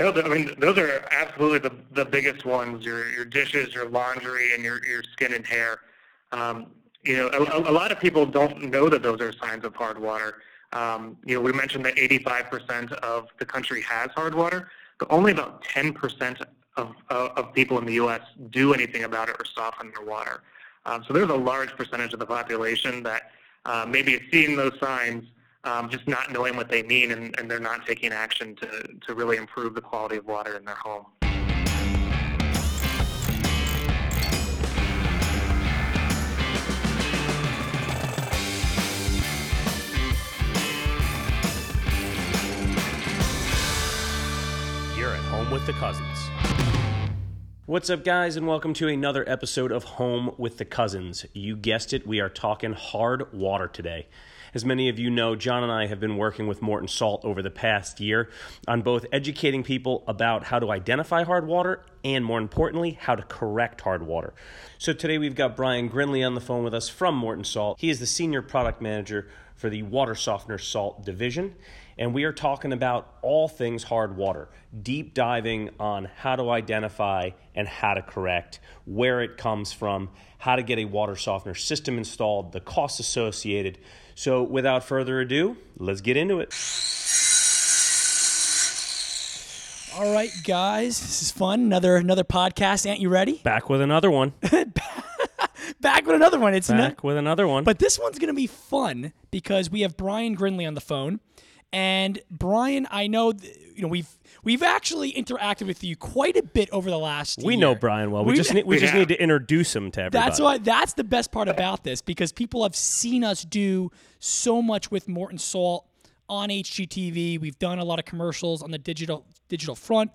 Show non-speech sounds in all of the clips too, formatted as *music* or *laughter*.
No, I mean those are absolutely the the biggest ones. Your your dishes, your laundry, and your your skin and hair. Um, you know, a, lot of people don't know that those are signs of hard water. Um, you know, we mentioned that 85% of the country has hard water, but only about 10% of, of people in the U.S. do anything about it or soften their water. Um, so there's a large percentage of the population that uh, maybe is seeing those signs, um, just not knowing what they mean, and, and they're not taking action to, to really improve the quality of water in their home. You're at home with the cousins. What's up, guys, and welcome to another episode of Home with the Cousins. You guessed it, we are talking hard water today. As many of you know, John and I have been working with Morton Salt over the past year on both educating people about how to identify hard water and, more importantly, how to correct hard water. So today we've got Brian Grinley on the phone with us from Morton Salt. He is the Senior Product Manager for the Water Softener Salt Division and we are talking about all things hard water, deep diving on how to identify and how to correct, where it comes from, how to get a water softener system installed, the costs associated. So, without further ado, let's get into it. All right, guys, this is fun. Another another podcast. Aunt, you ready? *laughs* Back with another one. Back with another one. It's back not, with another one. But this one's gonna be fun because we have Brian Grinley on the phone. And Brian, I know you know we've we've actually interacted with you quite a bit over the last. Year. We year. know Brian well. We, *laughs* we just need, we just need to introduce him to everybody. That's why that's the best part about this because people have seen us do so much with Morton Salt on HGTV. We've done a lot of commercials on the digital digital front.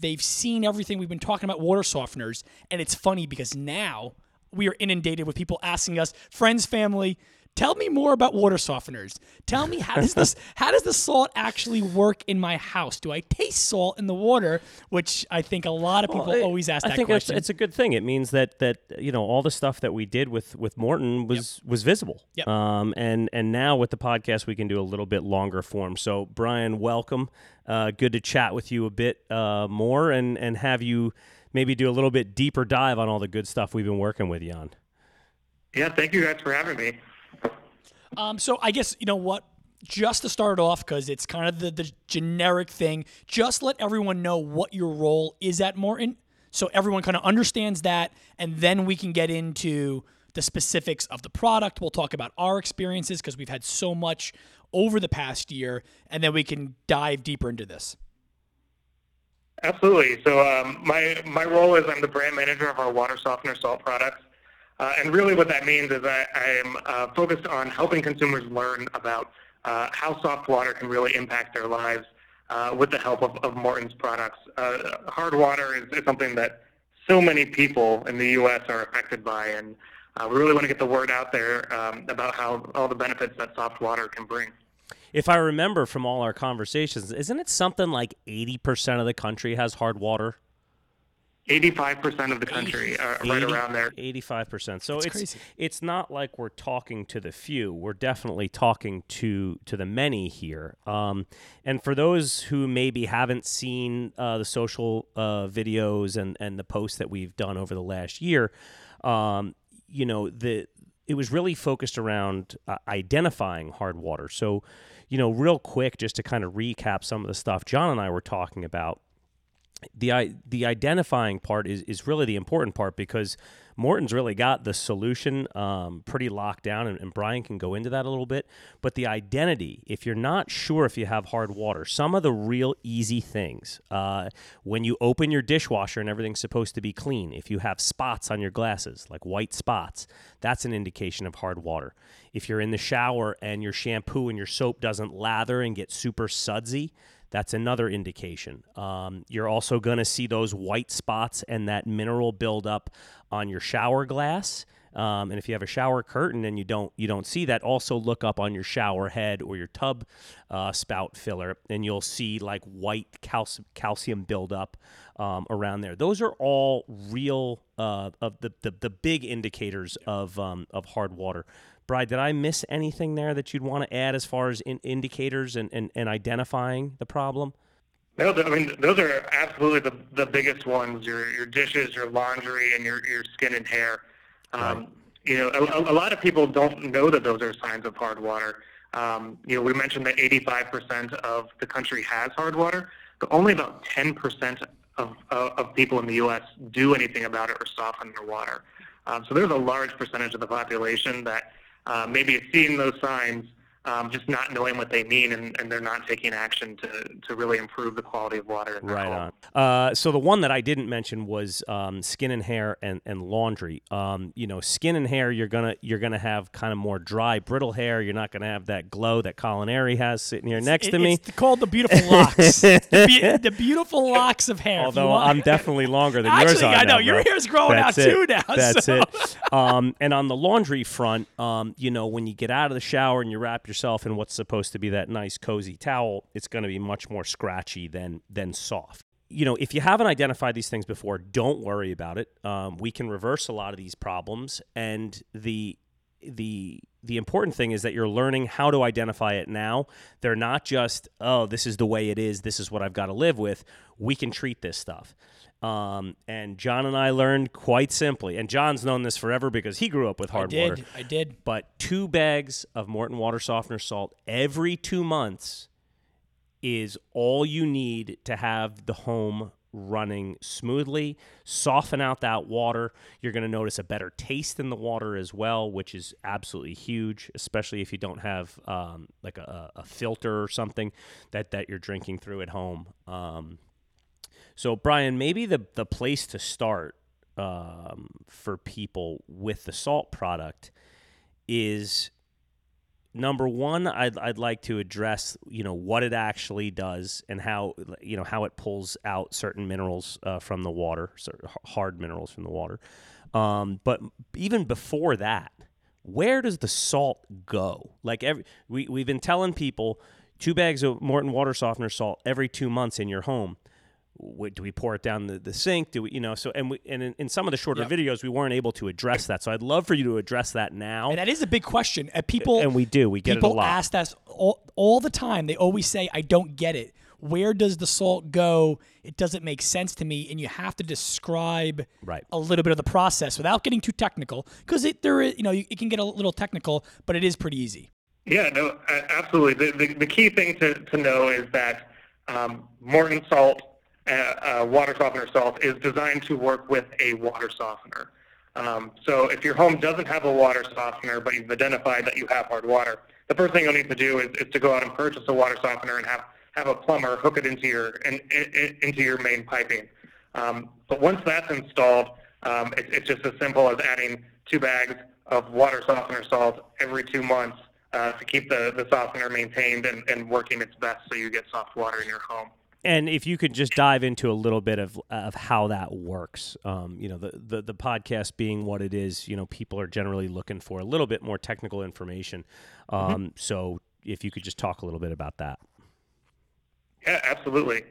They've seen everything we've been talking about water softeners, and it's funny because now we are inundated with people asking us, friends, family Tell me more about water softeners. Tell me how does this *laughs* how does the salt actually work in my house? Do I taste salt in the water? Which I think a lot of people well, always ask I that think question. It's, it's, a good thing. It means that that you know all the stuff that we did with with Morton was yep. was visible. Yep. Um, and and now with the podcast we can do a little bit longer form. So Brian, welcome. Uh, good to chat with you a bit uh, more and and have you maybe do a little bit deeper dive on all the good stuff we've been working with you on. Yeah, thank you guys for having me. Um, so I guess you know what. Just to start off, because it's kind of the, the generic thing, just let everyone know what your role is at Morton so everyone kind of understands that, and then we can get into the specifics of the product. We'll talk about our experiences because we've had so much over the past year, and then we can dive deeper into this. Absolutely. So um, my my role is I'm the brand manager of our water softener salt products. Uh, and really what that means is I, am uh, focused on helping consumers learn about uh, how soft water can really impact their lives uh, with the help of, of Morton's products. Uh, hard water is, is, something that so many people in the U.S. are affected by, and uh, we really want to get the word out there um, about how all the benefits that soft water can bring. If I remember from all our conversations, isn't it something like 80% of the country has hard water? 85% of the country 80, are right 80, around there. 85% so That's it's crazy. it's not like we're talking to the few. We're definitely talking to to the many here. Um, and for those who maybe haven't seen uh, the social uh, videos and and the posts that we've done over the last year um, you know the it was really focused around uh, identifying hard water. So you know real quick just to kind of recap some of the stuff John and I were talking about the the identifying part is, is really the important part because Morton's really got the solution um, pretty locked down, and, and, Brian can go into that a little bit. But the identity, if you're not sure if you have hard water, some of the real easy things uh, when you open your dishwasher and everything's supposed to be clean, if you have spots on your glasses, like white spots, that's an indication of hard water. If you're in the shower and your shampoo and your soap doesn't lather and get super sudsy, that's another indication. Um, you're also going to see those white spots and that mineral buildup on your shower glass. Um, and if you have a shower curtain and you don't you don't see that, also look up on your shower head or your tub uh, spout filler, and you'll see like white calcium calcium buildup um, around there. Those are all real uh, of the, the, the big indicators of um, of hard water. Bride, did I miss anything there that you'd want to add as far as in indicators and, and, and identifying the problem? No, I mean those are absolutely the the biggest ones. Your your dishes, your laundry, and your your skin and hair. Um. You know, a, a lot of people don't know that those are signs of hard water. Um, you know, we mentioned that 85% of the country has hard water, but only about 10% of, of, of people in the U.S. do anything about it or soften their water. Um, so there's a large percentage of the population that uh, maybe seeing those signs, um, just not knowing what they mean, and, and they're not taking action to, to really improve the quality of water in their Right home. on. Uh, so the one that I didn't mention was um, skin and hair and, and laundry. Um, you know, skin and hair, you're gonna you're gonna have kind of more dry, brittle hair. You're not gonna have that glow that Colaneri has sitting here next It- to me. It's *laughs* called the beautiful locks. the, be- *laughs* the beautiful locks of hair. Although. I'm definitely longer than yours Actually, are I know now, your bro. hair's growing That's out it. too now. That's so- it. Um, and on the laundry front, um, you know, when you get out of the shower and you wrap yourself in what's supposed to be that nice cozy towel, it's going to be much more scratchy than than soft. You know, if you haven't identified these things before, don't worry about it. Um, we can reverse a lot of these problems, and the the the important thing is that you're learning how to identify it now. They're not just, oh, this is the way it is. This is what I've got to live with. We can treat this stuff. Um, and John and I learned quite simply, and John's known this forever because he grew up with I hard did. water. I did. But two bags of Morton water softener salt every two months is all you need to have the home running smoothly, soften out that water. You're going to notice a better taste in the water as well, which is absolutely huge, especially if you don't have um, like a, a filter or something that, that you're drinking through at home. Um, so, Brian, maybe the, the place to start um, for people with the salt product is number one I'd, I'd like to address you know what it actually does and how you know how it pulls out certain minerals uh, from the water hard minerals from the water. Um, but even before that where does the salt go? Like every we, we've been telling people two bags of morton water softener salt every two months in your home Wh- do we pour it down the, the sink do we you know so and we, and in, in some of the shorter Yep. videos we weren't able to address that so i'd love for you to address that now And that is a big question. Uh, people and we do we get it a people lot ask us all, all the time. They always say, "I don't get it. Where does the salt go? It doesn't make sense to me." And you have to describe Right. a little bit of the process without getting too technical, because it there is you know it can get a little technical, but it is pretty easy. Yeah, no, absolutely. The, the, the key thing to, to know is that um, Morton salt, uh, water softener salt, is designed to work with a water softener. Um, so if your home doesn't have a water softener, but you've identified that you have hard water, the first thing you'll need to do is, is to go out and purchase a water softener and have, have a plumber hook it into your in, in, into your main piping. Um, but once that's installed, um, it, it's just as simple as adding two bags of water softener salt every two months uh, to keep the, the softener maintained and, and working its best so you get soft water in your home. And if you could just dive into a little bit of of how that works, um, you know, the, the the podcast being what it is, you know, people are generally looking for a little bit more technical information. Um, So if you could just talk a little bit about that. Yeah, absolutely.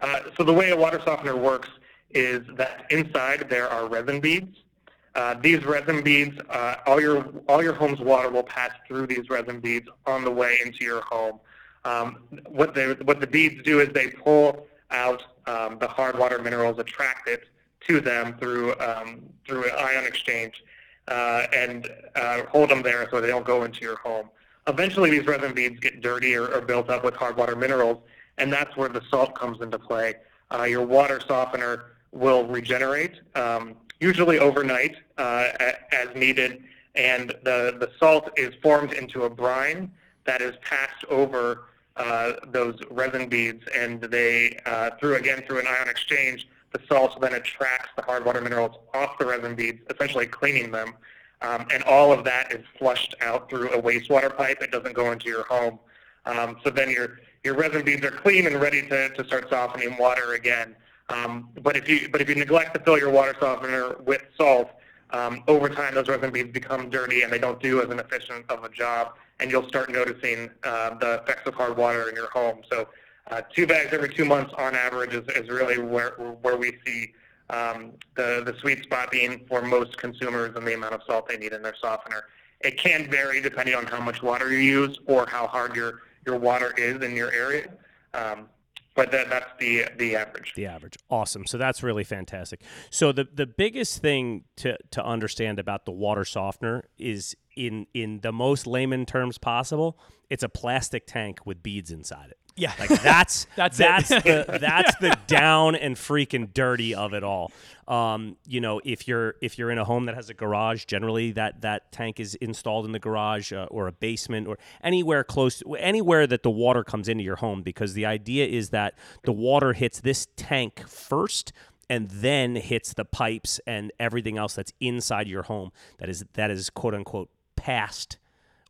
Uh, so the way a water softener works is that inside there are resin beads. Uh, these resin beads, uh, all your all your home's water will pass through these resin beads on the way into your home. Um, what they what the beads do is they pull out um, the hard water minerals, attract it to them through um, through an ion exchange, uh, and uh, hold them there so they don't go into your home. Eventually, these resin beads get dirty or, or built up with hard water minerals, and that's where the salt comes into play. Uh, your water softener will regenerate, um, usually overnight uh, as needed, and the, the salt is formed into a brine that is passed over uh, those resin beads, and they, uh, through again through an ion exchange, the salt then attracts the hard water minerals off the resin beads, essentially cleaning them. Um, and all of that is flushed out through a wastewater pipe. It doesn't go into your home. Um, so then your your resin beads are clean and ready to, to start softening water again. Um, but if you but if you neglect to fill your water softener with salt, um, over time those resin beads become dirty and they don't do as an efficient of a job, and you'll start noticing uh, the effects of hard water in your home. So uh, two bags every two months on average is, is really where where we see um, the the sweet spot being for most consumers and the amount of salt they need in their softener. It can vary depending on how much water you use or how hard your your water is in your area. Um, but that, that's the the average. The average. Awesome. So that's really fantastic. So the the biggest thing to to understand about the water softener is in in the most layman terms possible, it's a plastic tank with beads inside it. Yeah. Like that's *laughs* That's that's the *laughs* that's the down and freaking dirty of it all. Um, you know, if you're if you're in a home that has a garage, generally that that tank is installed in the garage uh, or a basement or anywhere close to, anywhere that the water comes into your home because the idea is that the water hits this tank first and then hits the pipes and everything else that's inside your home that is that is quote unquote past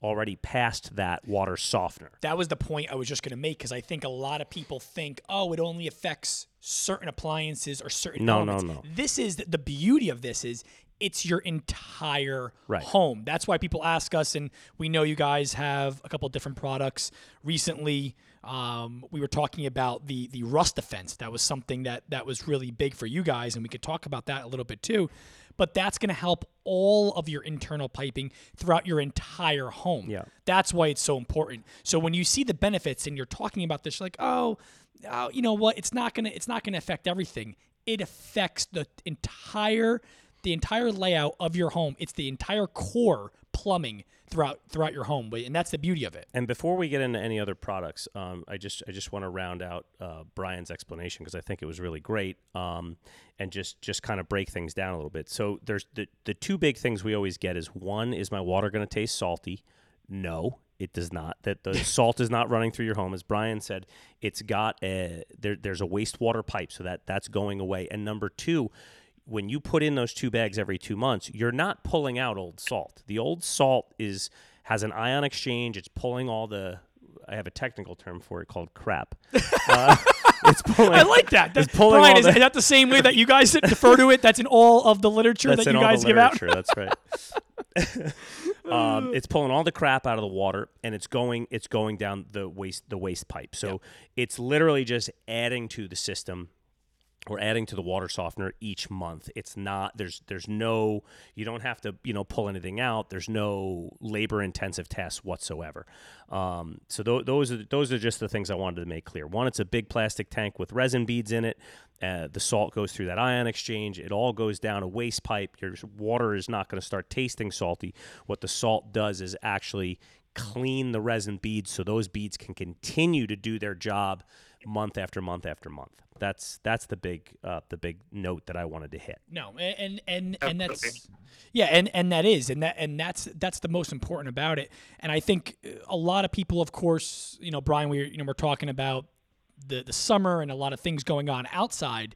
already past that water softener. that was the point I was just going to make because I think a lot of people think, oh, it only affects certain appliances or certain No, no, elements. no. This is the beauty of this is it's your entire Right. home. That's why people ask us, and we know you guys have a couple of different products. Recently, um, we were talking about the the rust defense. That was something that that was really big for you guys, and we could talk about that a little bit too. But that's going to help all of your internal piping throughout your entire home. Yeah. That's why it's so important. So when you see the benefits and you're talking about this, you're like, oh, oh, you know what? It's not gonna it's not gonna affect everything. It affects the entire the entire layout of your home. It's the entire core plumbing throughout throughout your home, and that's the beauty of it. And before we get into any other products, um, I just I just want to round out uh, Brian's explanation because I think it was really great, um, and just just kind of break things down a little bit. So there's the the two big things we always get is one is my water going to taste salty? No, it does not. That the *laughs* salt is not running through your home, as Brian said. It's got a there. There's a wastewater pipe, so that that's going away. And number two, when you put in those two bags every two months, you're not pulling out old salt. The old salt is has an ion exchange. It's pulling all the. I have a technical term for it called crap. *laughs* Uh, it's pulling. *laughs* I like that. That's, pulling Brian, is the- that the same way that you guys defer to it? That's in all of the literature that you guys give out. That's right. *laughs* um, it's pulling all the crap out of the water, and it's going it's going down the waste the waste pipe. So it's literally just adding to the system. Or adding to the water softener each month. It's not there's there's no you don't have to you know pull anything out. There's no labor intensive tests whatsoever. Um, so th- those are those are just the things I wanted to make clear. One, it's a big plastic tank with resin beads in it. Uh, the salt goes through that ion exchange. It all goes down a waste pipe. Your water is not going to start tasting salty. What the salt does is actually clean the resin beads so those beads can continue to do their job month after month after month. That's that's the big uh, the big note that I wanted to hit. No, and and and, and that's yeah, and and that is, and that and that's that's the most important about it. And I think a lot of people, of course, you know, Brian, we you know we're talking about the the summer and a lot of things going on outside,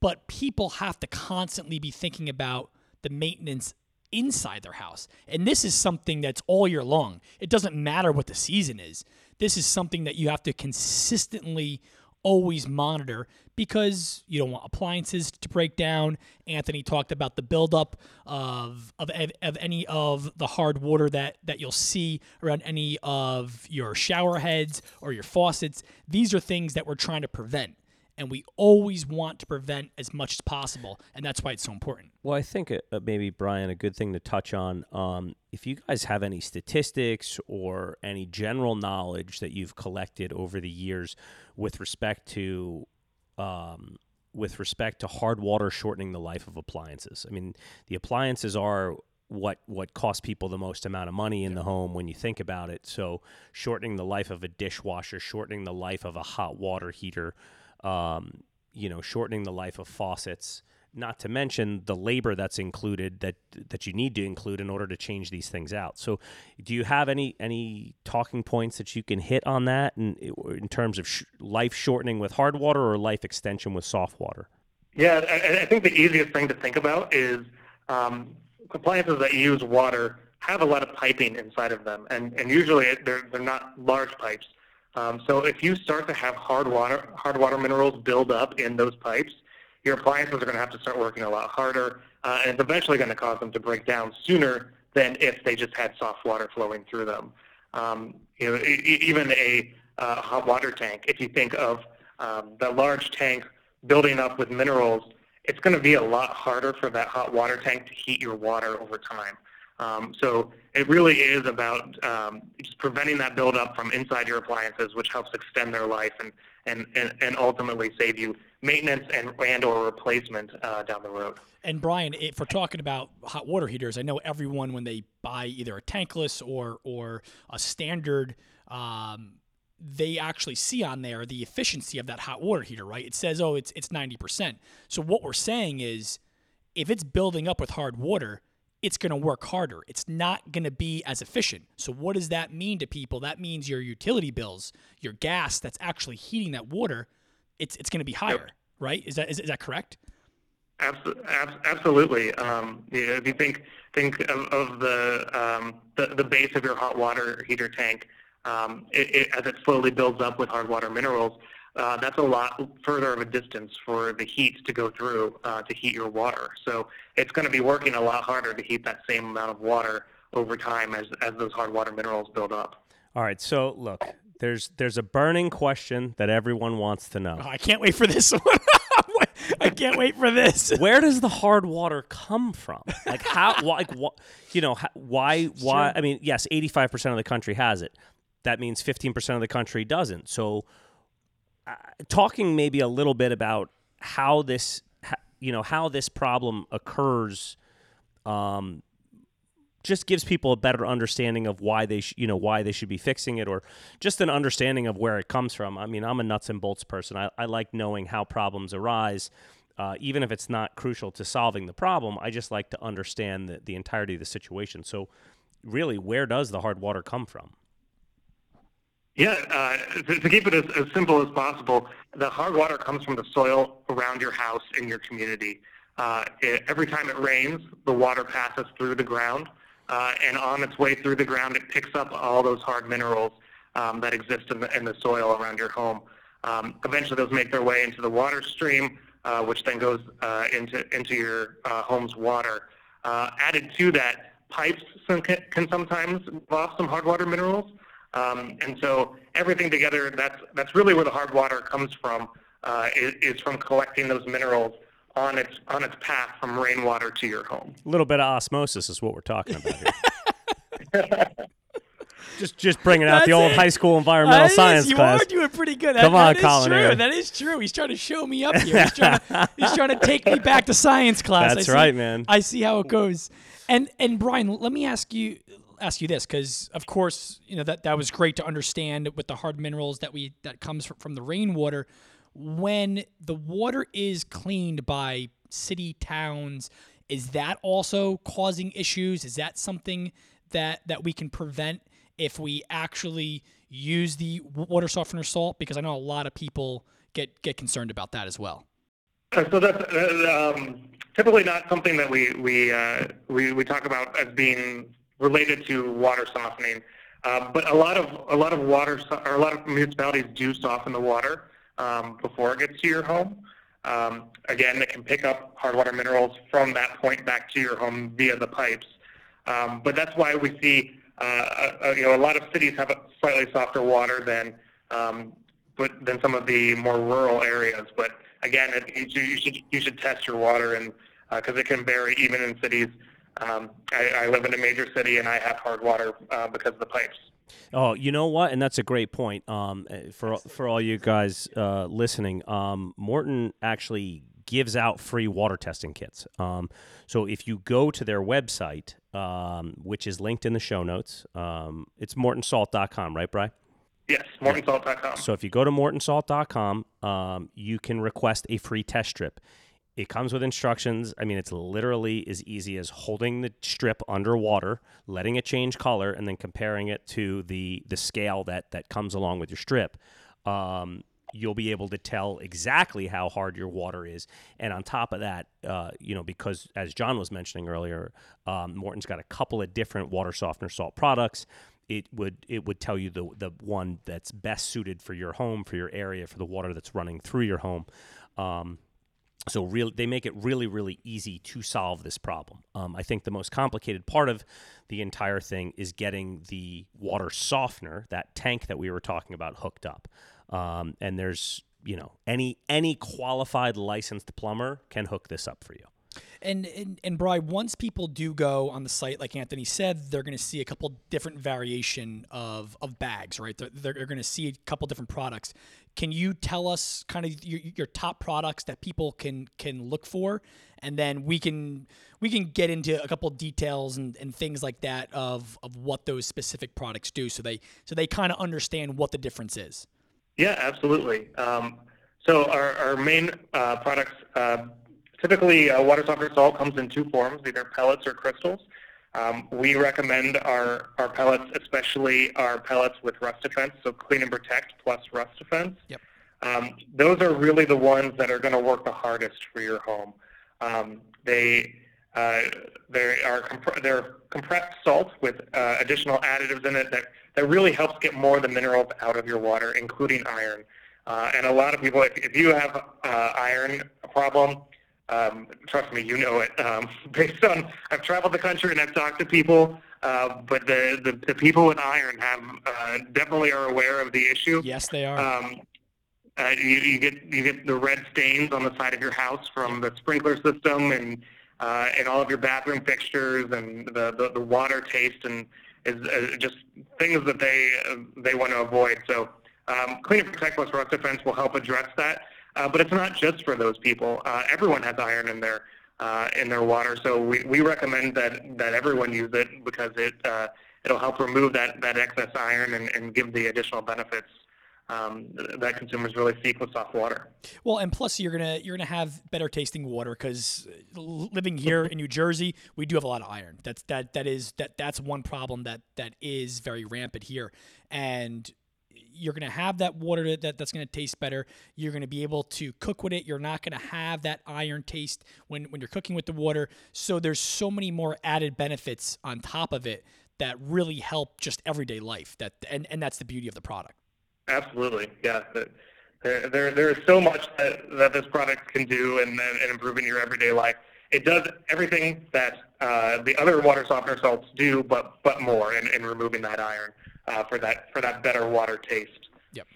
but people have to constantly be thinking about the maintenance inside their house. And this is something that's all year long. It doesn't matter what the season is. This is something that you have to consistently always monitor because you don't want appliances to break down. Anthony talked about the buildup of of, of any of the hard water that that you'll see around any of your shower heads or your faucets. These are things that we're trying to prevent. And we always want to prevent as much as possible, and that's why it's so important. Well, I think uh, uh, maybe Brian, a good thing to touch on. Um, if you guys have any statistics or any general knowledge that you've collected over the years with respect to um, with respect to hard water shortening the life of appliances. I mean, the appliances are what what cost people the most amount of money in the home when you think about it. So, shortening the life of a dishwasher, shortening the life of a hot water heater, um, you know, shortening the life of faucets. Not to mention the labor that's included that that you need to include in order to change these things out. So, do you have any any talking points that you can hit on that, in, in terms of sh- life shortening with hard water or life extension with soft water? Yeah, I, I think the easiest thing to think about is um, appliances that use water have a lot of piping inside of them, and, and usually they're, they're not large pipes. Um, so if you start to have hard water, hard water minerals build up in those pipes, your appliances are going to have to start working a lot harder, uh, and it's eventually going to cause them to break down sooner than if they just had soft water flowing through them. Um, you know, even a uh, hot water tank, if you think of um, the large tank building up with minerals, it's going to be a lot harder for that hot water tank to heat your water over time. Um, so it really is about um, just preventing that buildup from inside your appliances, which helps extend their life and, and, and, and ultimately save you maintenance and, and or replacement uh, down the road. And Brian, if we're talking about hot water heaters, I know everyone when they buy either a tankless or or a standard, um, they actually see on there the efficiency of that hot water heater, right? It says, oh, it's it's ninety percent. So what we're saying is, if it's building up with hard water, it's going to work harder. It's not going to be as efficient. So what does that mean to people? That means your utility bills, your gas that's actually heating that water, it's it's going to be higher, right? Is that is, is that correct? Absolutely. Um, you know, if you think think of, of the, um, the, the base of your hot water heater tank, um, it, it, as it slowly builds up with hard water minerals, uh, that's a lot further of a distance for the heat to go through uh, to heat your water. So it's going to be working a lot harder to heat that same amount of water over time as, as those hard water minerals build up. All right. So look, there's there's a burning question that everyone wants to know. Oh, I can't wait for this *laughs* one. I can't wait for this. *laughs* Where does the hard water come from? Like how? like what? You know why? Why? I mean, yes, eighty-five percent of the country has it. That means fifteen percent of the country doesn't. So, uh, talking maybe a little bit about how this, you know, how this problem occurs. Um, just gives people a better understanding of why they sh- you know why they should be fixing it or just an understanding of where it comes from. I mean i'm a nuts and bolts person. I, I like knowing how problems arise uh, even if it's not crucial to solving the problem. I just like to understand the, the entirety of the situation. So really where does the hard water come from yeah, uh, to, to, keep it as, as, simple as possible, the hard water comes from the soil around your house in your community. Uh, it, every time it rains, the water passes through the ground uh, and on its way through the ground, it picks up all those hard minerals um, that exist in the, in the soil around your home. Um, eventually, those make their way into the water stream, uh, which then goes uh, into into your uh, home's water. Added to that, pipes can, can sometimes lost some hard water minerals, um, and so everything together, that's that's really where the hard water comes from. Uh, is, is from collecting those minerals on its on its path from rainwater to your home. A little bit of osmosis is what we're talking about here. *laughs* *laughs* just just bringing out the old it. high school environmental uh, science is, you class. You are doing pretty good. Come that, on, Colin. True. That is true. He's trying to show me up here. He's trying to, *laughs* he's trying to take me back to science class. That's see, right, man. I see how it goes. And and Brian, let me ask you ask you this because of course you know that that was great to understand with the hard minerals that we that comes from the rainwater. When the water is cleaned by city towns is that also causing issues? Is that something that that we can prevent if we actually use the water softener salt? Because i know a lot of people get get concerned about that as well. Uh, so that's uh, um, typically not something that we we, uh, we we talk about as being related to water softening uh, but a lot of a lot of water or a lot of municipalities do soften the water um, before it gets to your home. Um, again, it can pick up hard water minerals from that point back to your home via the pipes. Um, but that's why we see, uh, uh, you know, a lot of cities have a slightly softer water than, um, but than some of the more rural areas. But again, it, you, should you should test your water, and because uh, it can vary even in cities. Um, I, I, live in a major city, and I have hard water uh, because of the pipes. Oh, you know what? And that's a great point. Um, eh, for for all you guys uh, listening, um, Morton actually gives out free water testing kits. Um, so if you go to their website, um, which is linked in the show notes, um, it's mortonsalt.com, right, Bry? Yes, mortonsalt.com. So if you go to mortonsalt.com, um, you can request a free test strip. It comes with instructions. I mean, it's literally as easy as holding the strip underwater, letting it change color, and then comparing it to the the scale that that comes along with your strip. Um, you'll be able to tell exactly how hard your water is. And on top of that, uh, you know, because as John was mentioning earlier, um, Morton's got a couple of different water softener salt products. It would it would tell you the the one that's best suited for your home, for your area, for the water that's running through your home. Um, so real, they make it really, really easy to solve this problem. Um, I think the most complicated part of the entire thing is getting the water softener, that tank that we were talking about, hooked up. Um, and there's, you know, any any qualified licensed plumber can hook this up for you. And, and and Bri, once people do go on the site, like Anthony said, they're going to see a couple different variation of, of bags, right? They're, they're going to see a couple different products. Can you tell us kind of your, your top products that people can can look for, and then we can we can get into a couple details and, and things like that of of what those specific products do, so they so they kind of understand what the difference is. Yeah, absolutely. Um, so our, our main uh, products, uh, typically uh, water softener salt comes in two forms, either pellets or crystals. Um, we recommend our, our pellets, especially our pellets with rust defense, so clean and protect plus rust defense. Yep. Um, those are really the ones that are going to work the hardest for your home. Um, they uh, they are comp- they're compressed salt with uh, additional additives in it that, that really helps get more of the minerals out of your water, including iron. Uh, and a lot of people, if, if you have uh, iron problem, um, trust me, you know it. Um, *laughs* based on, I've traveled the country and I've talked to people, uh, but the, the, the people with iron have uh, definitely are aware of the issue. Yes, they are. Um, uh, you, you get you get the red stains on the side of your house from the sprinkler system and uh, and all of your bathroom fixtures and the, the, the water taste and is uh, just things that they uh, they want to avoid. So um, Clean and Protect plus Rust Defense will help address that. Uh, but it's not just for those people. Uh, everyone has iron in their uh, in their water, so we, we recommend that that everyone use it because it uh, it'll help remove that that excess iron and, and give the additional benefits um, that consumers really seek with soft water. Well, and plus you're gonna you're gonna have better tasting water because living here in New Jersey, we do have a lot of iron. That's that that is that that's one problem that that is very rampant here, and you're going to have that water that, that's going to taste better. You're going to be able to cook with it. You're not going to have that iron taste when, when you're cooking with the water. So there's so many more added benefits on top of it that really help just everyday life. That and, and that's the beauty of the product. Absolutely, yeah. There, there, there is so much that, that this product can do and, and improve in your everyday life. It does everything that uh, the other water softener salts do, but but more in, in removing that iron uh, for that for that better water taste. Yep.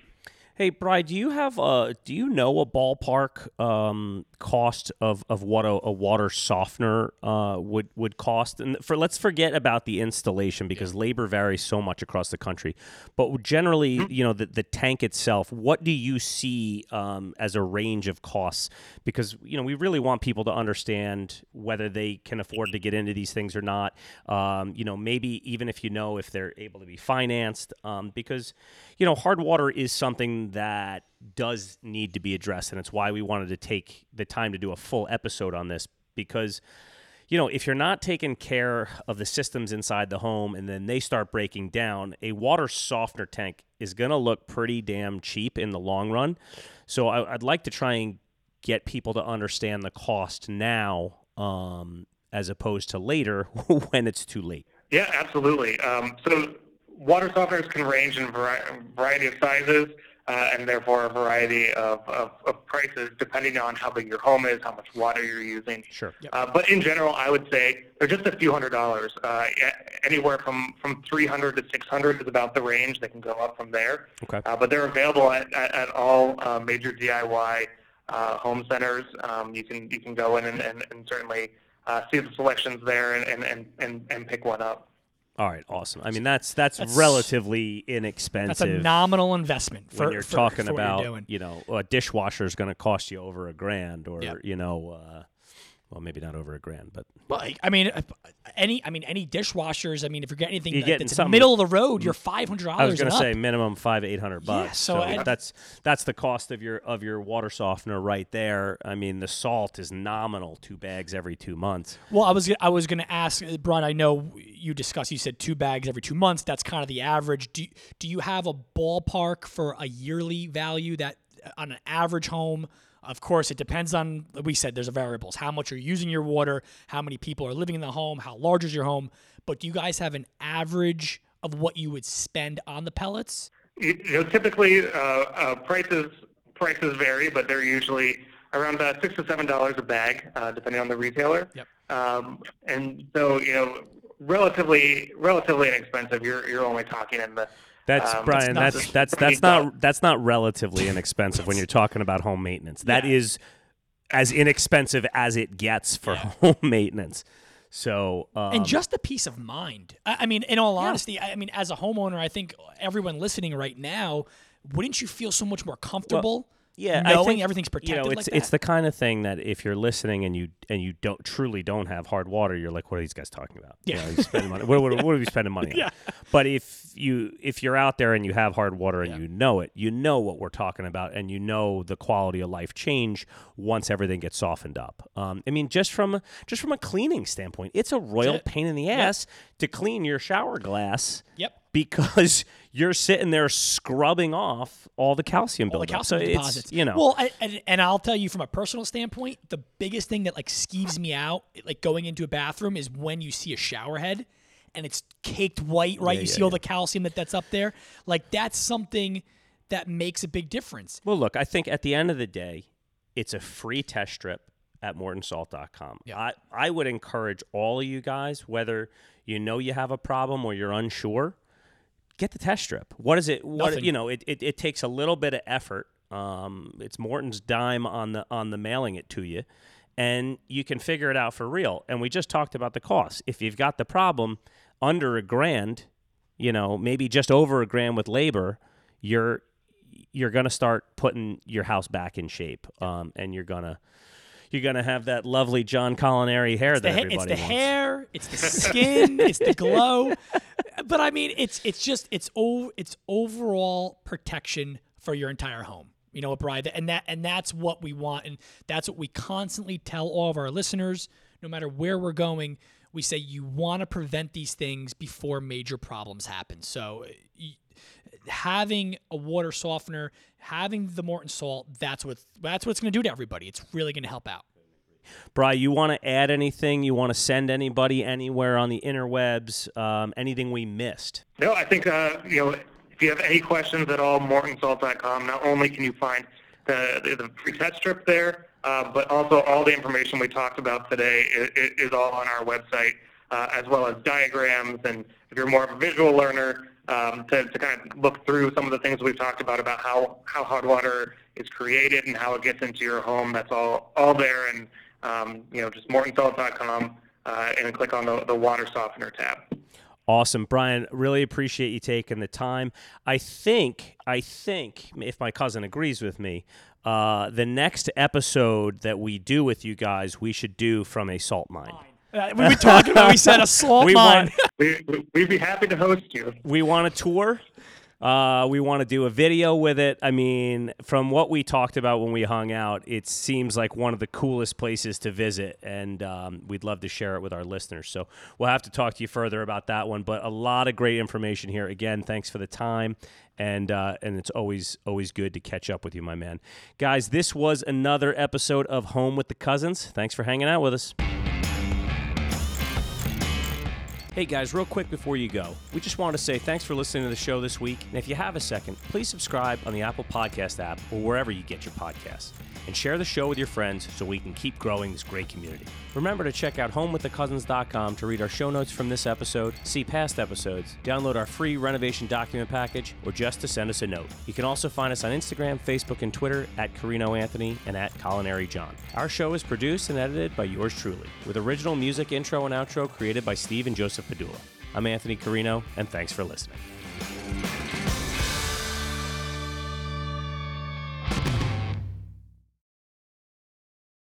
Hey, Bry, do you have a do you know a ballpark um, cost of, of what a, a water softener uh, would would cost? And for let's forget about the installation because labor varies so much across the country. But generally, mm-hmm. you know, the, the tank itself, what do you see um, as a range of costs? Because you know, we really want people to understand whether they can afford to get into these things or not. Um, you know, maybe even if you know if they're able to be financed, um, because you know, hard water is something that does need to be addressed, and it's why we wanted to take the time to do a full episode on this because you know, if you're not taking care of the systems inside the home and then they start breaking down, a water softener tank is going to look pretty damn cheap in the long run. So I, would like to try and get people to understand the cost now um, as opposed to later *laughs* when it's too late. Yeah, absolutely. Um, so water softeners can range in a variety of sizes uh, and therefore a variety of, of, of, prices depending on how big your home is, how much water you're using. Sure. Yep. Uh, but in general, I would say they're just a few hundred dollars. Uh, anywhere from, from 300 to 600 is about the range. They can go up from there. Okay. Uh, but they're available at, at, at all uh, major DIY uh, home centers. Um, you can you can go in and, and, and certainly see the selections there and, and, and, and pick one up. All right, awesome. I mean, that's that's, that's relatively inexpensive. That's a nominal investment for, when you're for, talking for about. You know, a dishwasher is going to cost you over a grand, or yep. you know, uh, well, maybe not over a grand, but well, I mean, any, I mean, any dishwashers. I mean, if you're getting anything you're like, that's in the middle of the road, you're five hundred dollars. I was going to say minimum five eight hundred bucks. Yeah, so, so that's that's the cost of your of your water softener right there. I mean, the salt is nominal, two bags every two months. Well, I was I was going to ask, uh, Brian. I know you discussed. You said two bags every two months. That's kind of the average. Do do you have a ballpark for a yearly value that on an average home? Of course, it depends on, we said there's variables how much you're using your water, how many people are living in the home, how large is your home. But do you guys have an average of what you would spend on the pellets? You know, typically uh, uh, prices prices vary, but they're usually around uh, six to seven dollars a bag, uh, depending on the retailer. Yep. Um, and so, you know, relatively relatively inexpensive. You're you're only talking in the that's um, Brian. That's that's *laughs* that's, that's not that's not relatively inexpensive when you're talking about home maintenance. That yeah. is as inexpensive as it gets for *laughs* home maintenance. So um, and just the peace of mind. I, I mean, in all honesty, I, I mean, as a homeowner, I think everyone listening right now, wouldn't you feel so much more comfortable? Yeah, I knowing think, everything's protected You know, like it's it's that? the kind of thing that if you're listening and you and you don't truly don't have hard water, you're like, what are these guys talking about? You Yeah. know, you spending money. What, what, what are we spending money *laughs* on? Yeah. But if you if you're out there and you have hard water and Yeah. you know it, you know what we're talking about, and you know the quality of life change once everything gets softened up. Um, I mean, just from a, just from a cleaning standpoint, it's a royal it. pain in the ass to clean your shower glass Yep. Because *laughs* you're sitting there scrubbing off all the calcium all the calcium so it's, deposits. you know, Well, I, and, and I'll tell you from a personal standpoint, the biggest thing that like skeeves me out, like going into a bathroom, is when you see a shower head and it's caked white, right? you yeah, see all the calcium that that's up there. Like that's something that makes a big difference. Well, look, I think at the end of the day, it's a free test strip at mortonsalt.com. Yeah. I, I would encourage all of you guys, whether you know you have a problem or you're unsure, get the test strip. What is it? What Nothing. you know? It, it, it takes a little bit of effort. Um, it's Morton's dime on the on the mailing it to you, and you can figure it out for real. And we just talked about the cost. If you've got the problem under a grand, you know, maybe just over a grand with labor, you're you're gonna start putting your house back in shape, um, and you're gonna you're gonna have that lovely John Colaneri hair the that ha- everybody it's the wants. hair, it's the skin, it's the glow. *laughs* But I mean, it's it's just it's o- it's overall protection for your entire home. You know Brian? And that and that's what we want, and that's what we constantly tell all of our listeners. No matter where we're going, we say you want to prevent these things before major problems happen. So. Uh, having a water softener, having the Morton salt, that's what that's what it's going to do to everybody. It's really going to help out. Bri, you want to add anything? You want to send anybody anywhere on the interwebs? Um, anything we missed? No, I think uh, you know if you have any questions at all, mortonsalt.com. Not only can you find the the, the free test strip there, uh, but also all the information we talked about today is, is all on our website, uh, as well as diagrams. And if you're more of a visual learner, um, to, to kind of look through some of the things we've talked about about how how hot water is created and how it gets into your home. That's all all there, and um, you know just mortonsalt.com, uh, and click on the, the water softener tab. Awesome, Brian. Really appreciate you taking the time. I think, I think, if my cousin agrees with me, uh, the next episode that we do with you guys, we should do from a salt mine. Uh, we were talking about we said a *laughs* salt We mine. want, We, we- we'd be happy to host you. we want a tour. Uh, we want to do a video with it. I mean, from what we talked about when we hung out, it seems like one of the coolest places to visit, and um, we'd love to share it with our listeners. So we'll have to talk to you further about that one. But a lot of great information here. Again, thanks for the time, and uh, and it's always always good to catch up with you, my man. Guys, this was another episode of Home with the Cousins. Thanks for hanging out with us. Hey guys, real quick before you go, we just want to say thanks for listening to the show this week. And if you have a second, please subscribe on the Apple Podcast app or wherever you get your podcasts. And share the show with your friends so we can keep growing this great community. Remember to check out homewiththecousins.com to read our show notes from this episode, see past episodes, download our free renovation document package, or just to send us a note. You can also find us on Instagram, Facebook, and Twitter at Carrino Anthony and at Colaneri John. Our show is produced and edited by yours truly, with original music intro and outro created by Steve and Joseph Padula. I'm Anthony Carrino, and thanks for listening.